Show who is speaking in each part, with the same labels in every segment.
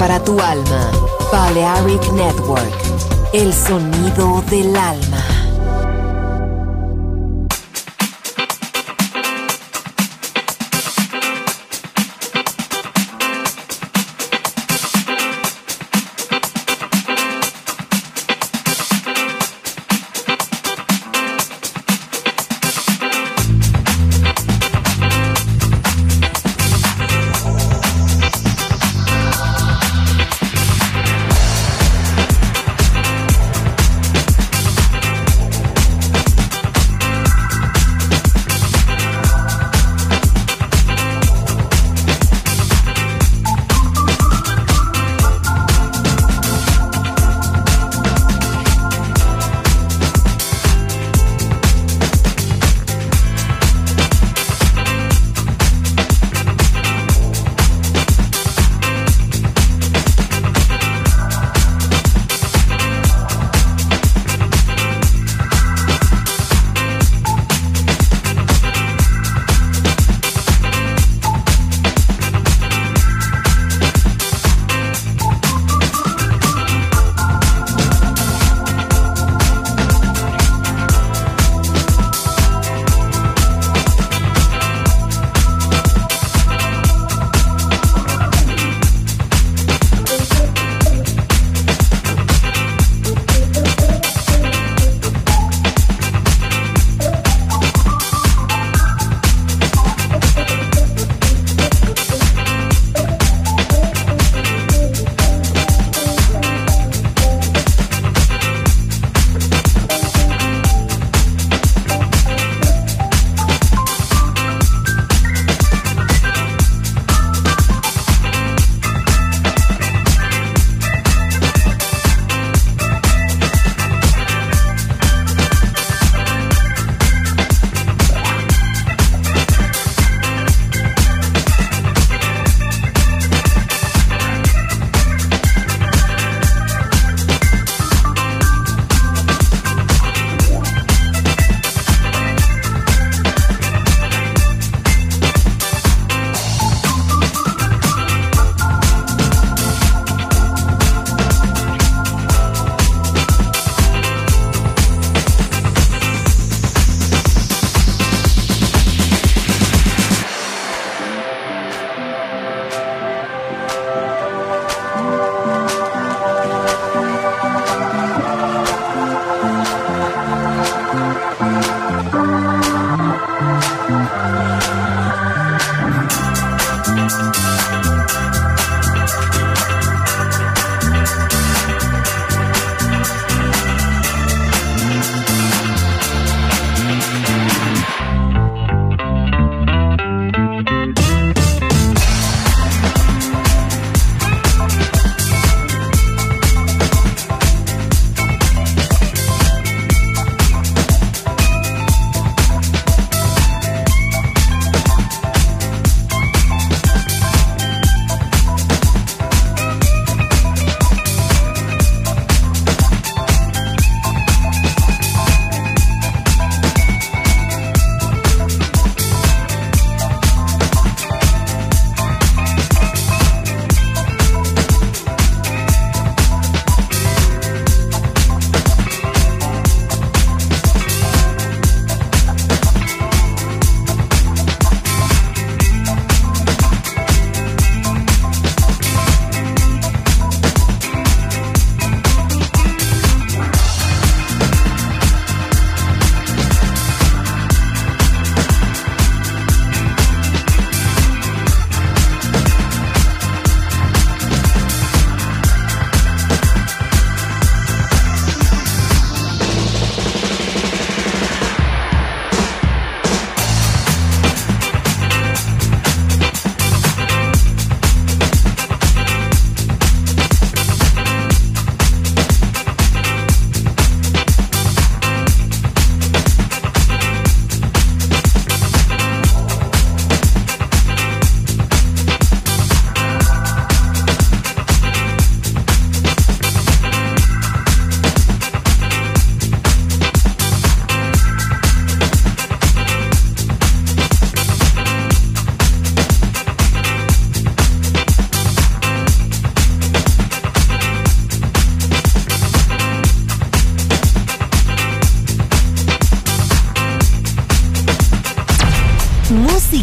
Speaker 1: Para tu alma. Balearic Network.
Speaker 2: el sonido del alma.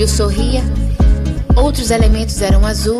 Speaker 3: viu sorria. outros elementos eram azul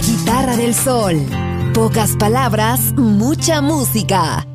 Speaker 4: Guitarra del sol. Pocas palabras, mucha música.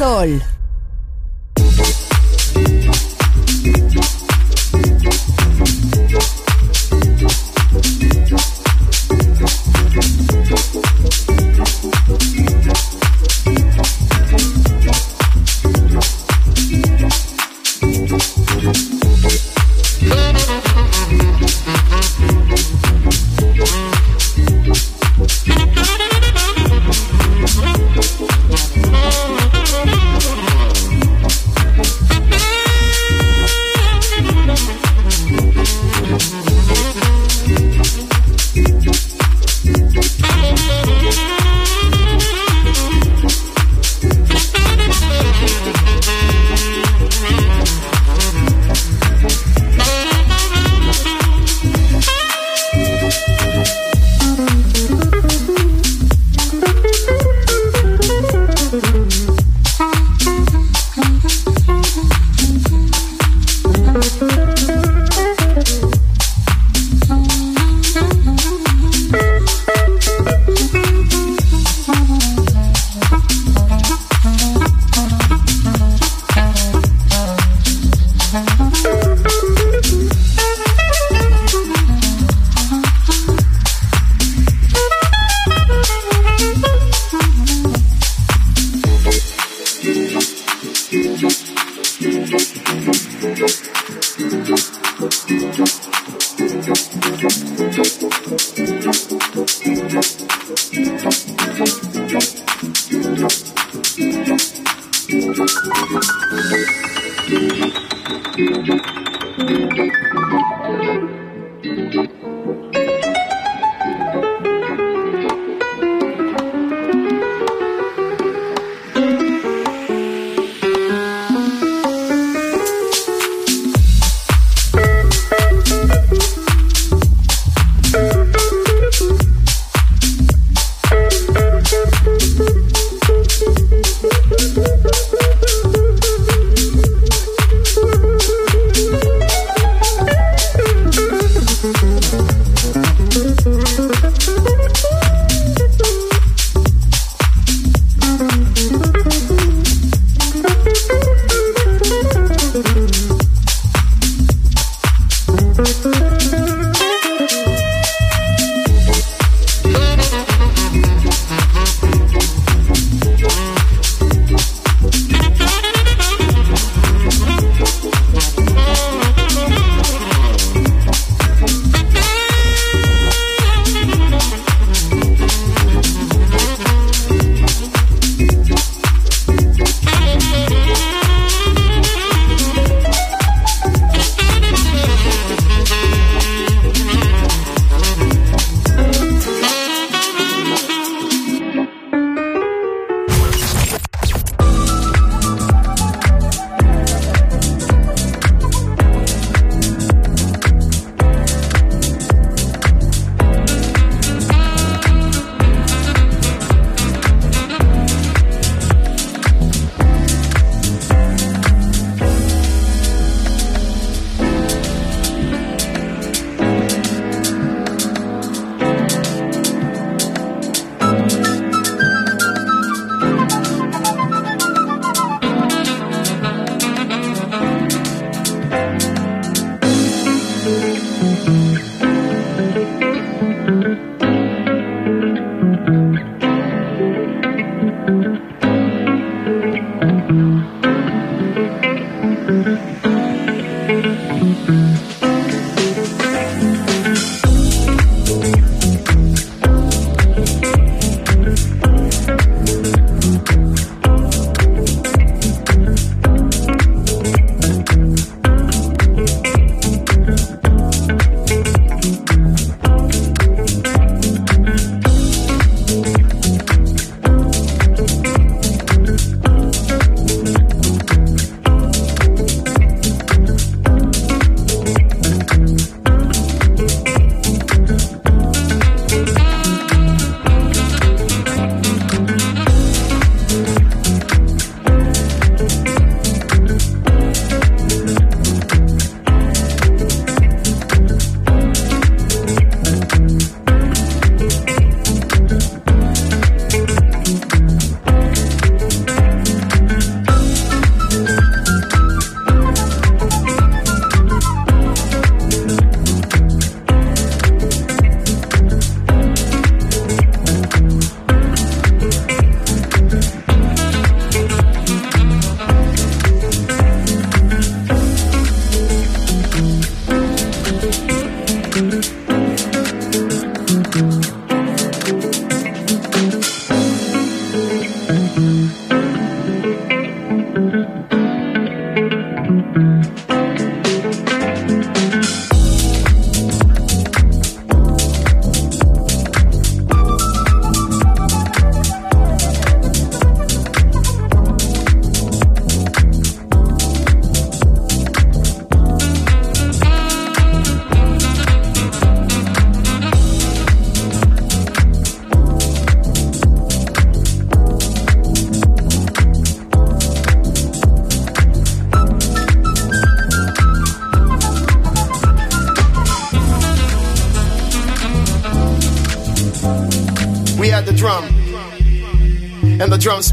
Speaker 2: Sol.